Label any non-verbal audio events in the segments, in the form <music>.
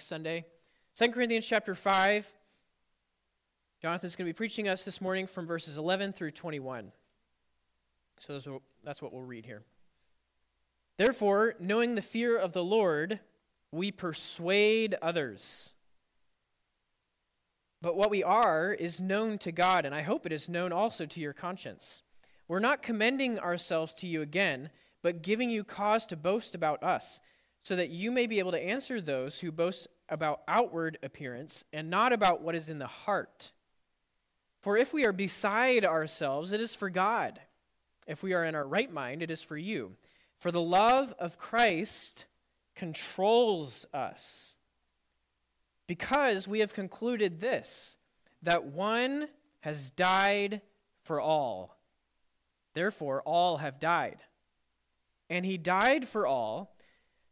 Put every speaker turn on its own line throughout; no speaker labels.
Sunday. 2 Corinthians chapter 5. Jonathan's going to be preaching us this morning from verses 11 through 21. So that's what we'll read here. Therefore, knowing the fear of the Lord, we persuade others. But what we are is known to God, and I hope it is known also to your conscience. We're not commending ourselves to you again, but giving you cause to boast about us so that you may be able to answer those who boast about outward appearance and not about what is in the heart. For if we are beside ourselves, it is for God. If we are in our right mind, it is for you. For the love of Christ controls us. Because we have concluded this that one has died for all. Therefore, all have died. And he died for all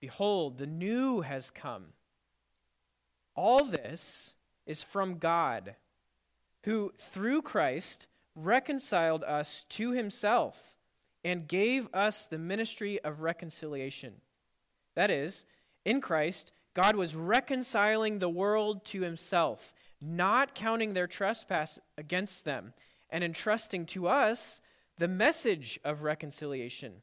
Behold, the new has come. All this is from God, who through Christ reconciled us to himself and gave us the ministry of reconciliation. That is, in Christ, God was reconciling the world to himself, not counting their trespass against them, and entrusting to us the message of reconciliation.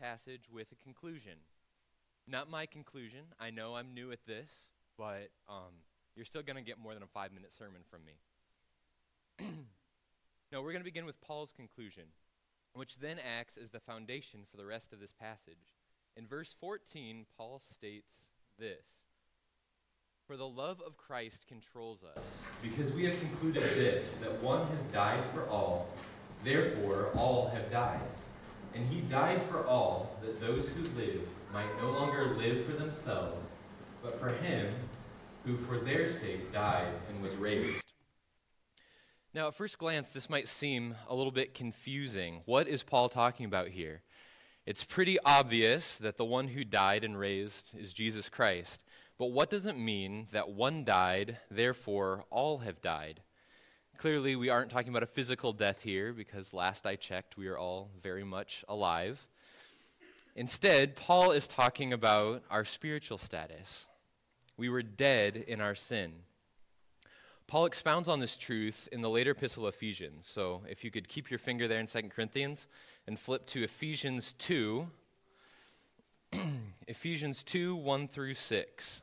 Passage with a conclusion. Not my conclusion. I know I'm new at this, but um, you're still going to get more than a five minute sermon from me. <clears throat> no, we're going to begin with Paul's conclusion, which then acts as the foundation for the rest of this passage. In verse 14, Paul states this For the love of Christ controls us, because we have concluded this, that one has died for all, therefore all have died. And he died for all, that those who live might no longer live for themselves, but for him who for their sake died and was raised. Now, at first glance, this might seem a little bit confusing. What is Paul talking about here? It's pretty obvious that the one who died and raised is Jesus Christ. But what does it mean that one died, therefore all have died? Clearly, we aren't talking about a physical death here because last I checked, we are all very much alive. Instead, Paul is talking about our spiritual status. We were dead in our sin. Paul expounds on this truth in the later epistle of Ephesians. So if you could keep your finger there in 2 Corinthians and flip to Ephesians 2, <clears throat> Ephesians 2 1 through 6.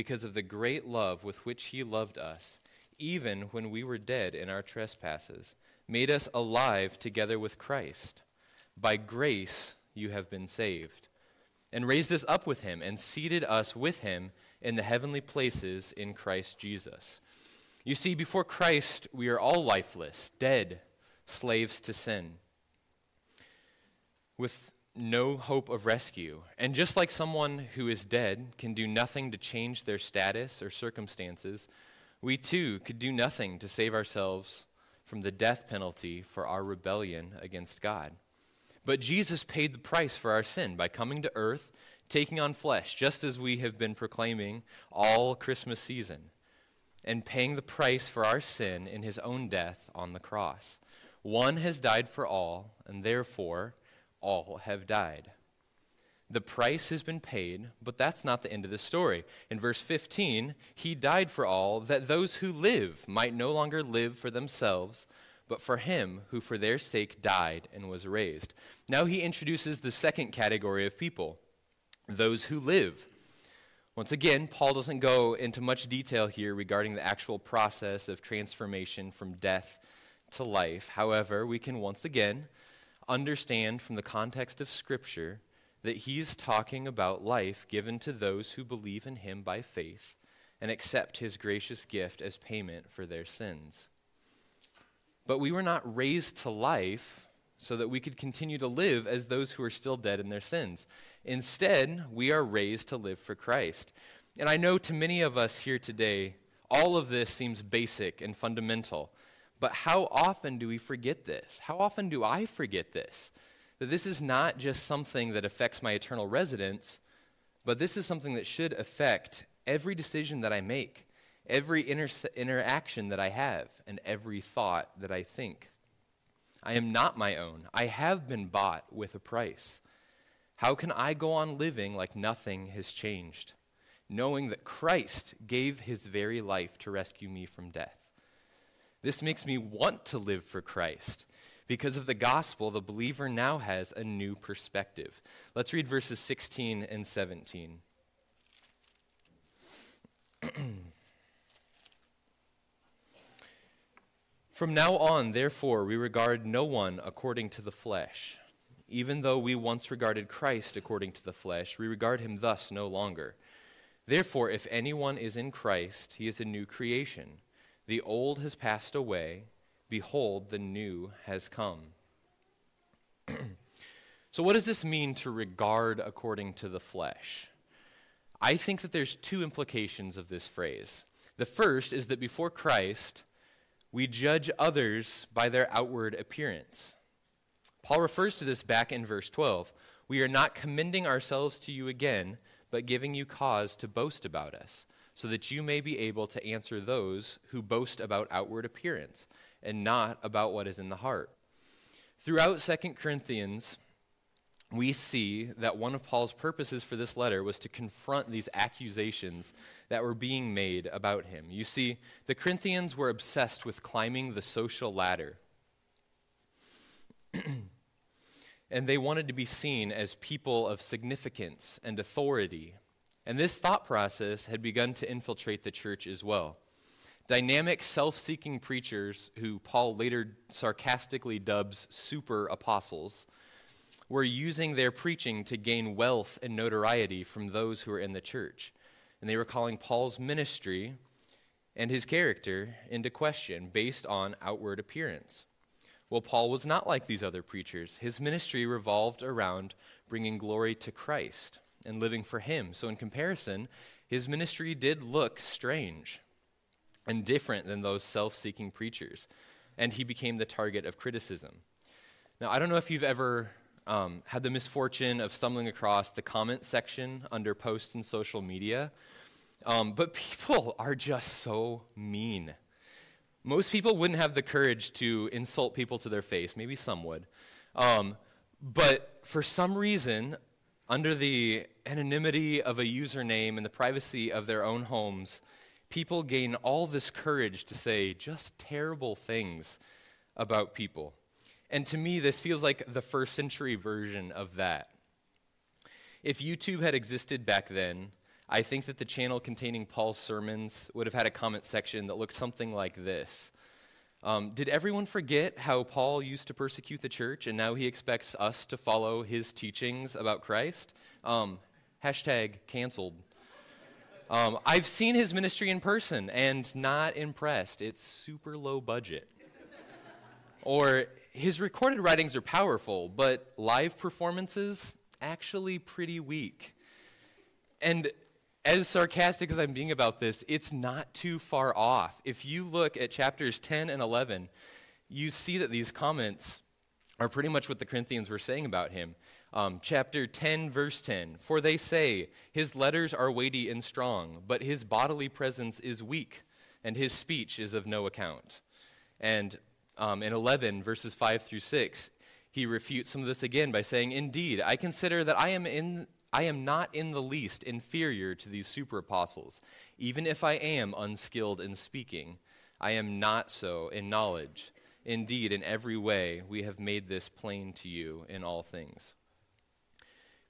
because of the great love with which he loved us, even when we were dead in our trespasses, made us alive together with Christ. By grace you have been saved, and raised us up with him, and seated us with him in the heavenly places in Christ Jesus. You see, before Christ, we are all lifeless, dead, slaves to sin. With no hope of rescue. And just like someone who is dead can do nothing to change their status or circumstances, we too could do nothing to save ourselves from the death penalty for our rebellion against God. But Jesus paid the price for our sin by coming to earth, taking on flesh, just as we have been proclaiming all Christmas season, and paying the price for our sin in his own death on the cross. One has died for all, and therefore all have died. The price has been paid, but that's not the end of the story. In verse 15, he died for all, that those who live might no longer live for themselves but for him who for their sake died and was raised. Now he introduces the second category of people those who live. Once again, Paul doesn't go into much detail here regarding the actual process of transformation from death to life. However, we can once again understand from the context of Scripture that he's talking about life given to those who believe in him by faith and accept his gracious gift as payment for their sins. But we were not raised to life so that we could continue to live as those who are still dead in their sins. Instead, we are raised to live for Christ. And I know to many of us here today, all of this seems basic and fundamental. But how often do we forget this? How often do I forget this? That this is not just something that affects my eternal residence, but this is something that should affect every decision that I make every inter- interaction that I have, and every thought that I think. I am not my own. I have been bought with a price. How can I go on living like nothing has changed, knowing that Christ gave his very life to rescue me from death? This makes me want to live for Christ. Because of the gospel, the believer now has a new perspective. Let's read verses 16 and 17. <clears throat> From now on, therefore, we regard no one according to the flesh. Even though we once regarded Christ according to the flesh, we regard him thus no longer. Therefore, if anyone is in Christ, he is a new creation. The old has passed away. Behold, the new has come. <clears throat> so, what does this mean to regard according to the flesh? I think that there's two implications of this phrase. The first is that before Christ, we judge others by their outward appearance. Paul refers to this back in verse 12. We are not commending ourselves to you again, but giving you cause to boast about us, so that you may be able to answer those who boast about outward appearance and not about what is in the heart. Throughout 2 Corinthians, we see that one of Paul's purposes for this letter was to confront these accusations that were being made about him. You see, the Corinthians were obsessed with climbing the social ladder. <clears throat> and they wanted to be seen as people of significance and authority. And this thought process had begun to infiltrate the church as well. Dynamic, self seeking preachers, who Paul later sarcastically dubs super apostles, were using their preaching to gain wealth and notoriety from those who were in the church. And they were calling Paul's ministry and his character into question based on outward appearance. Well, Paul was not like these other preachers. His ministry revolved around bringing glory to Christ and living for him. So, in comparison, his ministry did look strange and different than those self seeking preachers. And he became the target of criticism. Now, I don't know if you've ever um, had the misfortune of stumbling across the comment section under posts in social media. Um, but <laughs> people are just so mean. Most people wouldn't have the courage to insult people to their face. Maybe some would. Um, but for some reason, under the anonymity of a username and the privacy of their own homes, people gain all this courage to say just terrible things about people. And to me, this feels like the first century version of that. If YouTube had existed back then, I think that the channel containing Paul's sermons would have had a comment section that looked something like this. Um, did everyone forget how Paul used to persecute the church and now he expects us to follow his teachings about Christ? Um, hashtag canceled. Um, I've seen his ministry in person and not impressed. It's super low budget. or his recorded writings are powerful, but live performances, actually pretty weak. And as sarcastic as I'm being about this, it's not too far off. If you look at chapters 10 and 11, you see that these comments are pretty much what the Corinthians were saying about him. Um, chapter 10, verse 10 For they say, His letters are weighty and strong, but his bodily presence is weak, and his speech is of no account. And um, in 11, verses 5 through 6, he refutes some of this again by saying, Indeed, I consider that I am, in, I am not in the least inferior to these super apostles, even if I am unskilled in speaking. I am not so in knowledge. Indeed, in every way, we have made this plain to you in all things.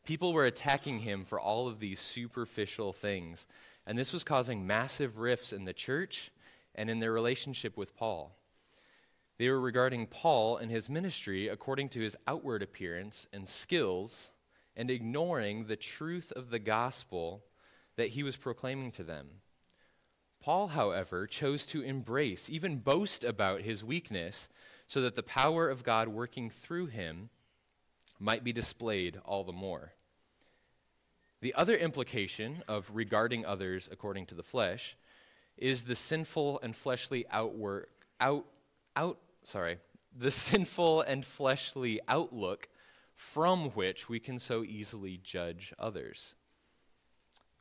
People were attacking him for all of these superficial things, and this was causing massive rifts in the church and in their relationship with Paul. They were regarding Paul and his ministry according to his outward appearance and skills, and ignoring the truth of the gospel that he was proclaiming to them. Paul, however, chose to embrace, even boast about his weakness, so that the power of God working through him might be displayed all the more. The other implication of regarding others according to the flesh is the sinful and fleshly outwork, out, out, sorry, the <laughs> sinful and fleshly outlook from which we can so easily judge others.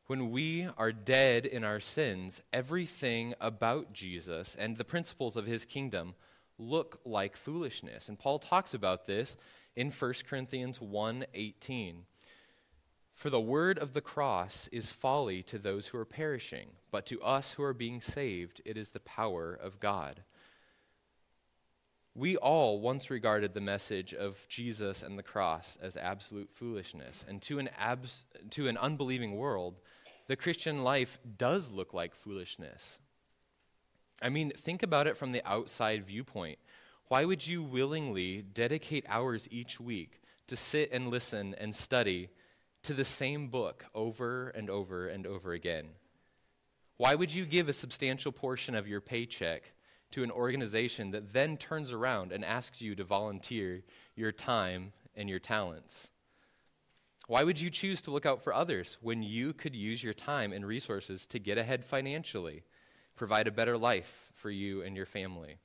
When we are dead in our sins, everything about Jesus and the principles of his kingdom look like foolishness. And Paul talks about this in 1 Corinthians 1:18. For the word of the cross is folly to those who are perishing, but to us who are being saved it is the power of God. We all once regarded the message of Jesus and the cross as absolute foolishness, and to an, abs- to an unbelieving world, the Christian life does look like foolishness. I mean, think about it from the outside viewpoint. Why would you willingly dedicate hours each week to sit and listen and study to the same book over and over and over again? Why would you give a substantial portion of your paycheck to an organization that then turns around and asks you to volunteer your time and your talents? Why would you choose to look out for others when you could use your time and resources to get ahead financially, provide a better life for you and your family?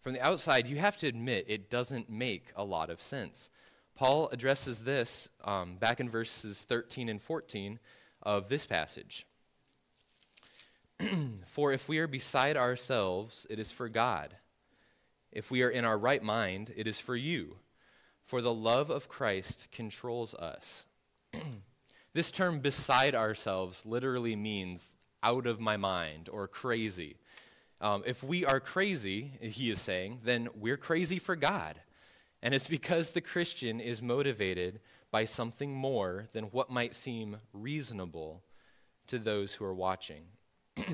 From the outside, you have to admit it doesn't make a lot of sense. Paul addresses this um, back in verses 13 and 14 of this passage. <clears throat> for if we are beside ourselves, it is for God. If we are in our right mind, it is for you. For the love of Christ controls us. <clears throat> this term beside ourselves literally means out of my mind or crazy. Um, if we are crazy, he is saying, then we're crazy for God. And it's because the Christian is motivated by something more than what might seem reasonable to those who are watching. <clears throat>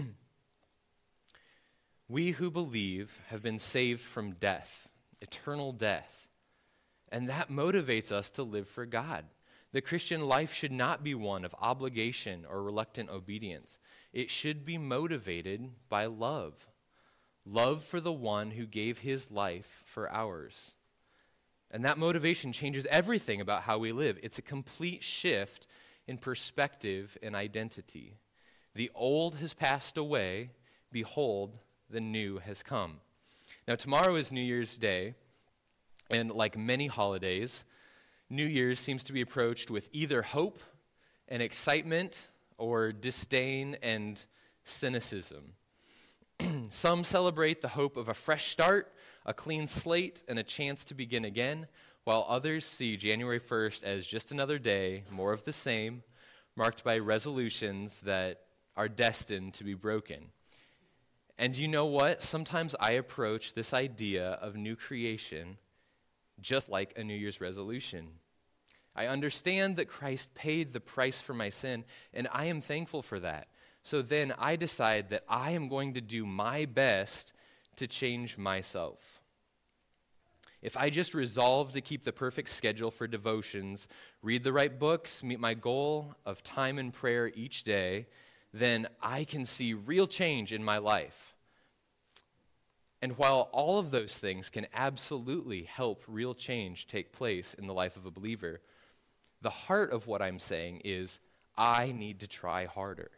we who believe have been saved from death, eternal death, and that motivates us to live for God. The Christian life should not be one of obligation or reluctant obedience. It should be motivated by love love for the one who gave his life for ours. And that motivation changes everything about how we live. It's a complete shift in perspective and identity. The old has passed away. Behold, the new has come. Now, tomorrow is New Year's Day, and like many holidays, New Year's seems to be approached with either hope and excitement or disdain and cynicism. <clears throat> Some celebrate the hope of a fresh start, a clean slate, and a chance to begin again, while others see January 1st as just another day, more of the same, marked by resolutions that are destined to be broken. And you know what? Sometimes I approach this idea of new creation just like a New Year's resolution. I understand that Christ paid the price for my sin, and I am thankful for that. So then I decide that I am going to do my best to change myself. If I just resolve to keep the perfect schedule for devotions, read the right books, meet my goal of time and prayer each day, then I can see real change in my life. And while all of those things can absolutely help real change take place in the life of a believer, the heart of what I'm saying is I need to try harder.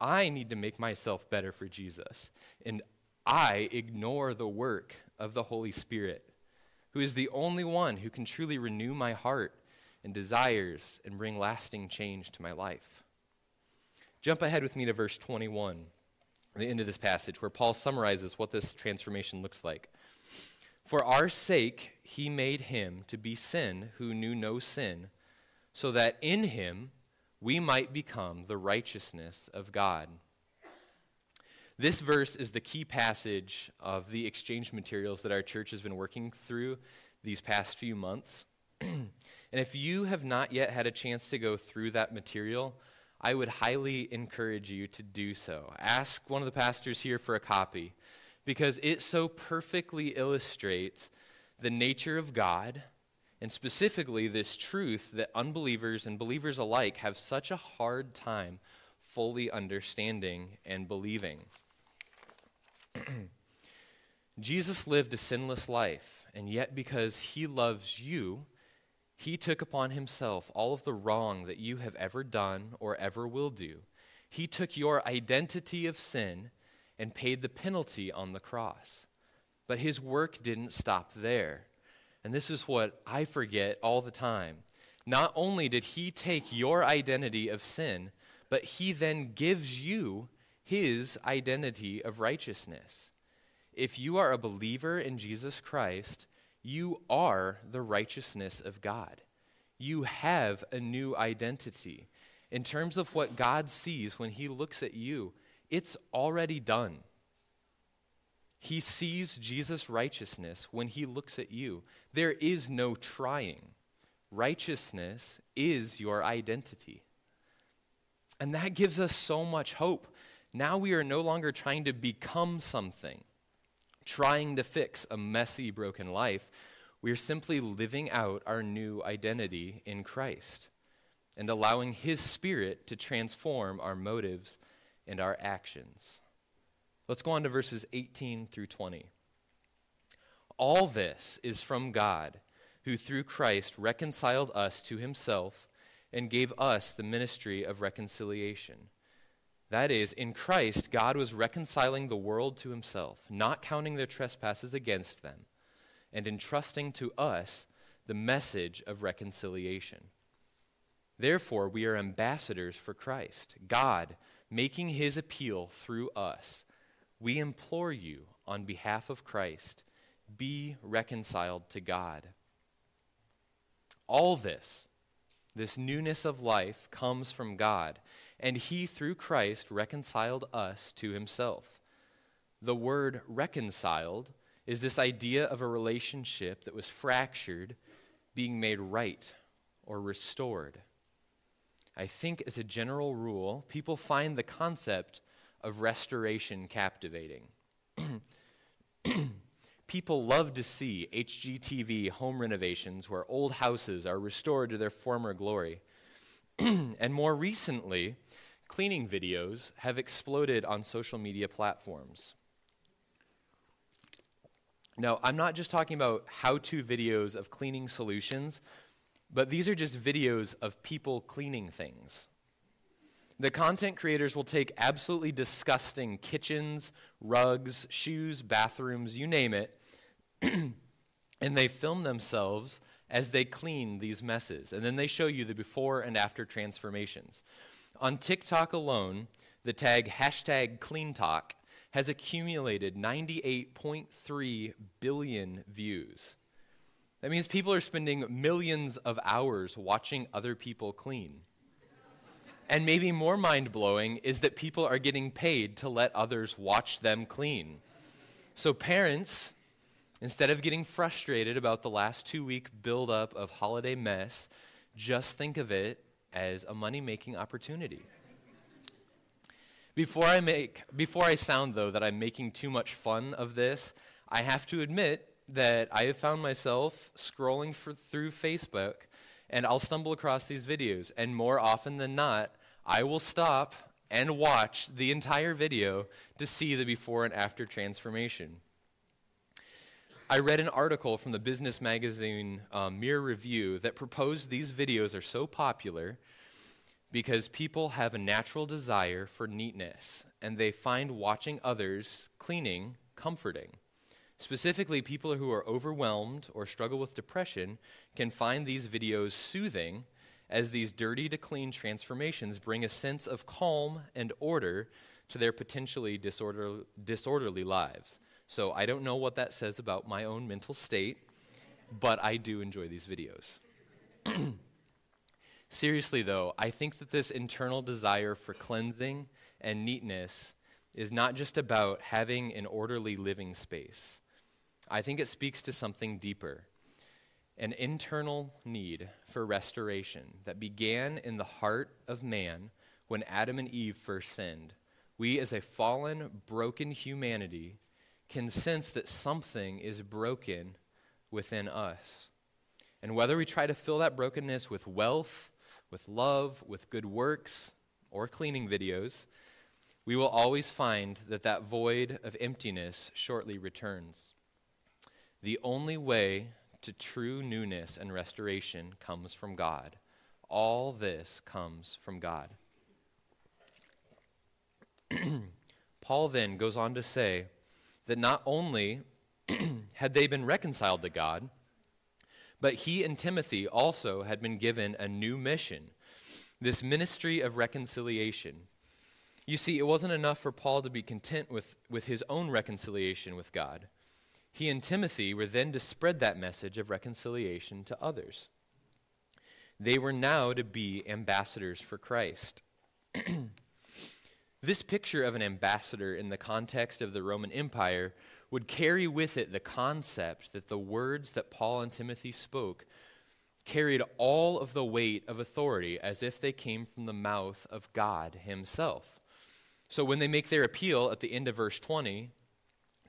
I need to make myself better for Jesus. And I ignore the work of the Holy Spirit. who is the only one who can truly renew my heart and desires and bring lasting change to my life. Jump ahead with me to verse 21, the end of this passage, where Paul summarizes what this transformation looks like. For our sake, he made him to be sin who knew no sin, so that in him we might become the righteousness of God. This verse is the key passage of the exchange materials that our church has been working through these past few months. <clears throat> and if you have not yet had a chance to go through that material, I would highly encourage you to do so. Ask one of the pastors here for a copy because it so perfectly illustrates the nature of God and specifically this truth that unbelievers and believers alike have such a hard time fully understanding and believing. <clears throat> Jesus lived a sinless life, and yet because he loves you, he took upon himself all of the wrong that you have ever done or ever will do. He took your identity of sin and paid the penalty on the cross. But his work didn't stop there. And this is what I forget all the time. Not only did he take your identity of sin, but he then gives you his identity of righteousness. If you are a believer in Jesus Christ, you are the righteousness of God. You have a new identity. In terms of what God sees when he looks at you, it's already done. He sees Jesus' righteousness when he looks at you. There is no trying. Righteousness is your identity. And that gives us so much hope now we are no longer trying to become something, trying to fix a messy, broken life. We are simply living out our new identity in Christ and allowing His Spirit to transform our motives and our actions. Let's go on to verses 18 through 20. All this is from God, who through Christ reconciled us to Himself and gave us the ministry of reconciliation. That is, in Christ, God was reconciling the world to himself, not counting their trespasses against them, and entrusting to us the message of reconciliation. Therefore, we are ambassadors for Christ, God making his appeal through us. We implore you, on behalf of Christ, be reconciled to God. All this, this newness of life, comes from God and he, through Christ, reconciled us to himself. The word reconciled is this idea of a relationship that was fractured being made right or restored. I think, as a general rule, people find the concept of restoration captivating. <clears throat> people love to see HGTV home renovations where old houses are restored to their former glory. <clears throat> and more recently, cleaning videos have exploded on social media platforms. Now, I'm not just talking about how to videos of cleaning solutions, but these are just videos of people cleaning things. The content creators will take absolutely disgusting kitchens, rugs, shoes, bathrooms, you name it, <clears throat> and they film themselves as they clean these messes. And then they show you the before and after transformations. On TikTok alone, the tag hashtag CleanTok has accumulated 98.3 billion views. That means people are spending millions of hours watching other people clean. And maybe more mind blowing is that people are getting paid to let others watch them clean. So, parents, instead of getting frustrated about the last two week buildup of holiday mess, just think of it as a money making opportunity. Before I, make, before I sound, though, that I'm making too much fun of this, I have to admit that I have found myself scrolling for, through Facebook and I'll stumble across these videos. And more often than not, I will stop and watch the entire video to see the before and after transformation. I read an article from the business magazine um, Mirror Review that proposed these videos are so popular because people have a natural desire for neatness and they find watching others cleaning comforting. Specifically, people who are overwhelmed or struggle with depression can find these videos soothing as these dirty to clean transformations bring a sense of calm and order to their potentially disorder, disorderly lives. So I don't know what that says about my own mental state, but I do enjoy these videos. <clears throat> Seriously, though, I think that this internal desire for cleansing and neatness is not just about having an orderly living space. I think it speaks to something deeper an internal need for restoration that began in the heart of man when Adam and Eve first sinned. We, as a fallen, broken humanity, can sense that something is broken within us. And whether we try to fill that brokenness with wealth, with love, with good works, or cleaning videos, we will always find that that void of emptiness shortly returns. The only way to true newness and restoration comes from God. All this comes from God. <clears throat> Paul then goes on to say that not only <clears throat> had they been reconciled to God, but he and Timothy also had been given a new mission this ministry of reconciliation. You see, it wasn't enough for Paul to be content with, with his own reconciliation with God. He and Timothy were then to spread that message of reconciliation to others. They were now to be ambassadors for Christ. <clears throat> this picture of an ambassador in the context of the Roman Empire would carry with it the concept that the words that Paul and Timothy spoke carried all of the weight of authority as if they came from the mouth of God Himself. So when they make their appeal at the end of verse 20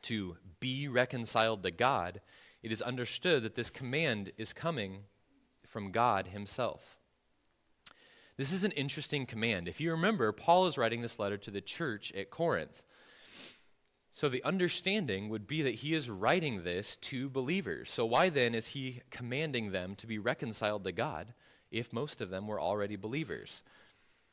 to be reconciled to God, it is understood that this command is coming from God Himself. This is an interesting command. If you remember, Paul is writing this letter to the church at Corinth. So the understanding would be that he is writing this to believers. So why then is he commanding them to be reconciled to God if most of them were already believers?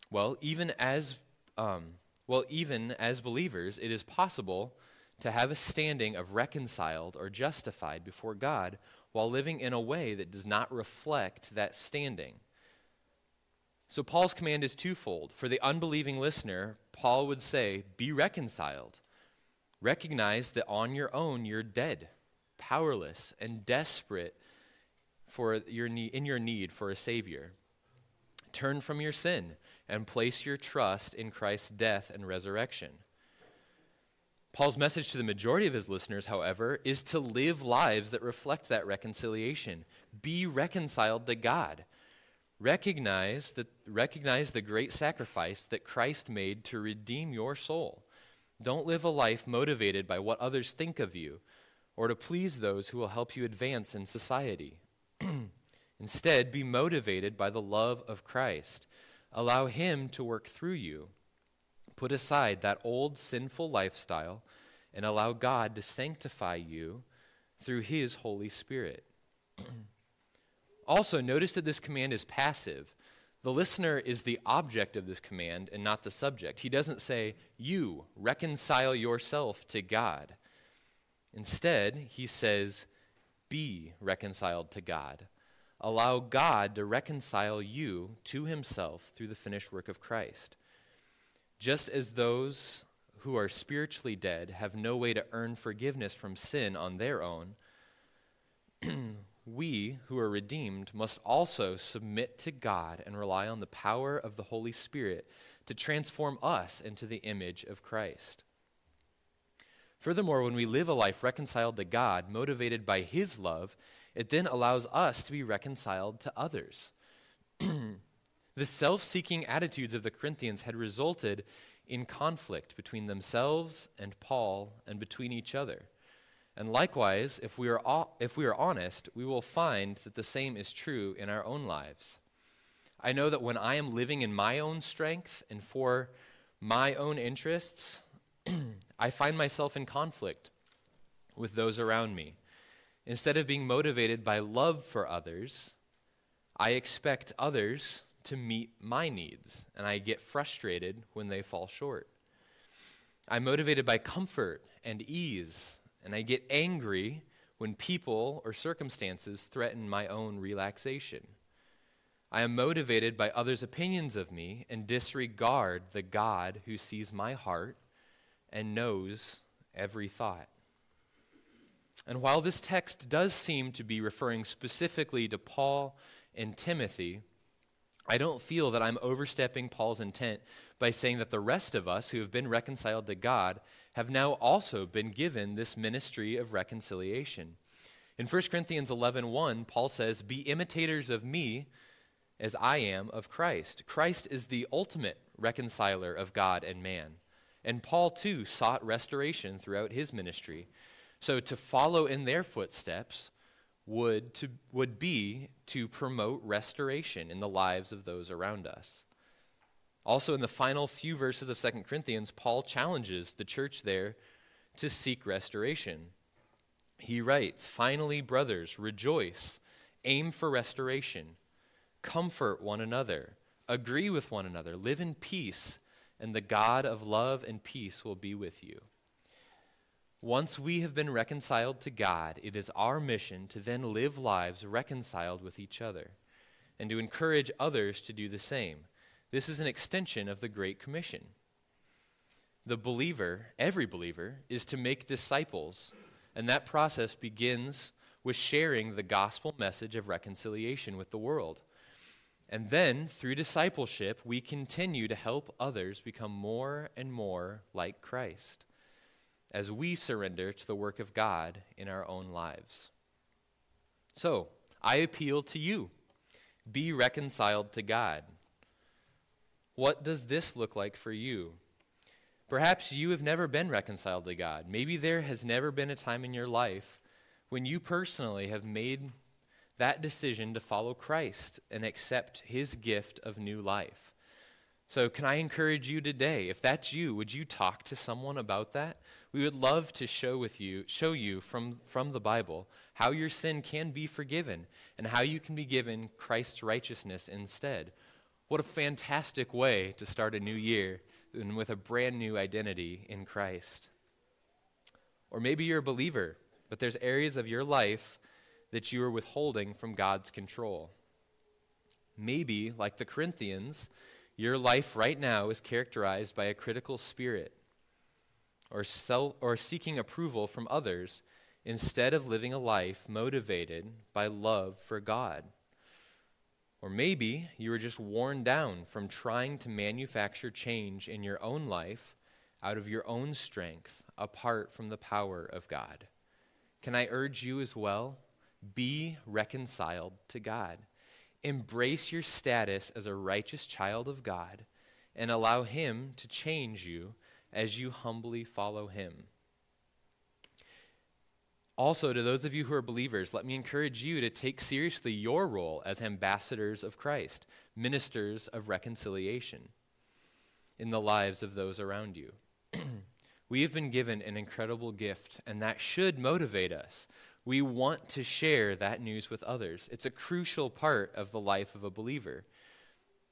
Well, even as um, well, even as believers, it is possible to have a standing of reconciled or justified before God while living in a way that does not reflect that standing. So, Paul's command is twofold. For the unbelieving listener, Paul would say, Be reconciled. Recognize that on your own you're dead, powerless, and desperate for your in your need for a Savior. Turn from your sin and place your trust in Christ's death and resurrection. Paul's message to the majority of his listeners, however, is to live lives that reflect that reconciliation. Be reconciled to God. Recognize, that, recognize the great sacrifice that Christ made to redeem your soul. Don't live a life motivated by what others think of you or to please those who will help you advance in society. <clears throat> Instead, be motivated by the love of Christ. Allow Him to work through you Put aside that old sinful lifestyle and allow God to sanctify you through His Holy Spirit. <clears throat> also, notice that this command is passive. The listener is the object of this command and not the subject. He doesn't say, You reconcile yourself to God. Instead, he says, Be reconciled to God. Allow God to reconcile you to himself through the finished work of Christ. Just as those who are spiritually dead have no way to earn forgiveness from sin on their own, <clears throat> we who are redeemed must also submit to God and rely on the power of the Holy Spirit to transform us into the image of Christ. Furthermore, when we live a life reconciled to God, motivated by His love, it then allows us to be reconciled to others. <clears throat> The self seeking attitudes of the Corinthians had resulted in conflict between themselves and Paul and between each other. And likewise, if we, are, if we are honest, we will find that the same is true in our own lives. I know that when I am living in my own strength and for my own interests, <clears throat> I find myself in conflict with those around me. Instead of being motivated by love for others, I expect others to meet my needs, and I get frustrated when they fall short. I'm motivated by comfort and ease, and I get angry when people or circumstances threaten my own relaxation. I am motivated by others' opinions of me and disregard the God who sees my heart and knows every thought. And while this text does seem to be referring specifically to Paul and Timothy, I don't feel that I'm overstepping Paul's intent by saying that the rest of us who have been reconciled to God have now also been given this ministry of reconciliation. In 1 Corinthians 11:1, 1, Paul says, "Be imitators of me as I am of Christ." Christ is the ultimate reconciler of God and man. And Paul too sought restoration throughout his ministry. So to follow in their footsteps would, to, would be to promote restoration in the lives of those around us. Also, in the final few verses of 2 Corinthians, Paul challenges the church there to seek restoration. He writes, Finally, brothers, rejoice, aim for restoration, comfort one another, agree with one another, live in peace, and the God of love and peace will be with you. Once we have been reconciled to God, it is our mission to then live lives reconciled with each other and to encourage others to do the same. This is an extension of the Great Commission. The believer, every believer, is to make disciples, and that process begins with sharing the gospel message of reconciliation with the world. And then, through discipleship, we continue to help others become more and more like Christ as we surrender to the work of God in our own lives. So, I appeal to you be reconciled to God. What does this look like for you? Perhaps you have never been reconciled to God. Maybe there has never been a time in your life when you personally have made that decision to follow Christ and accept his gift of new life. So, can I encourage you today? If that's you, would you talk to someone about that? We would love to show with you, show you from, from the Bible how your sin can be forgiven and how you can be given Christ's righteousness instead. What a fantastic way to start a new year and with a brand new identity in Christ. Or maybe you're a believer, but there's areas of your life that you are withholding from God's control. Maybe, like the Corinthians, your life right now is characterized by a critical spirit or, or seeking approval from others instead of living a life motivated by love for God. Or maybe you are just worn down from trying to manufacture change in your own life out of your own strength apart from the power of God. Can I urge you as well? Be reconciled to God. Embrace your status as a righteous child of God and allow Him to change you as you humbly follow Him. Also, to those of you who are believers, let me encourage you to take seriously your role as ambassadors of Christ, ministers of reconciliation in the lives of those around you. <clears throat> we have been given an incredible gift, and that should motivate us. We want to share that news with others. It's a crucial part of the life of a believer.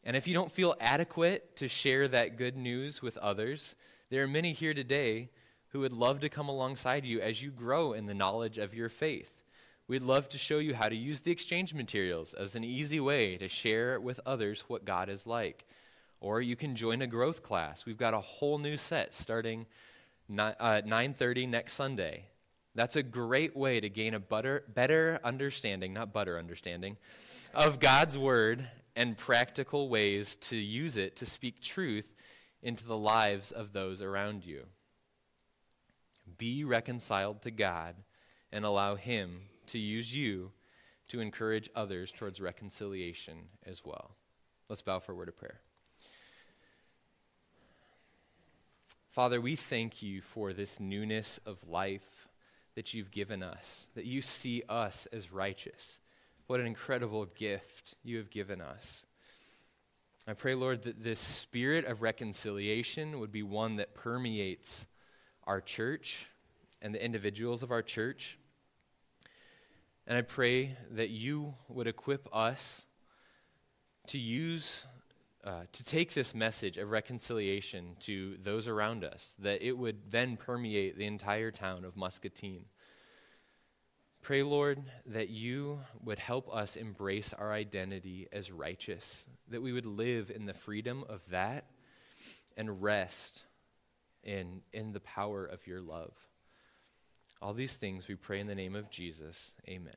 And if you don't feel adequate to share that good news with others, there are many here today who would love to come alongside you as you grow in the knowledge of your faith. We'd love to show you how to use the exchange materials as an easy way to share with others what God is like. Or you can join a growth class. We've got a whole new set starting uh, 9:30 next Sunday. That's a great way to gain a butter, better understanding, not butter understanding, of God's word and practical ways to use it to speak truth into the lives of those around you. Be reconciled to God and allow Him to use you to encourage others towards reconciliation as well. Let's bow for a word of prayer. Father, we thank you for this newness of life that you've given us, that you see us as righteous. What an incredible gift you have given us. I pray, Lord, that this spirit of reconciliation would be one that permeates our church and the individuals of our church. And I pray that you would equip us to use uh, to take this message of reconciliation to those around us, that it would then permeate the entire town of Muscatine. Pray, Lord, that you would help us embrace our identity as righteous, that we would live in the freedom of that and rest in, in the power of your love. All these things we pray in the name of Jesus. Amen.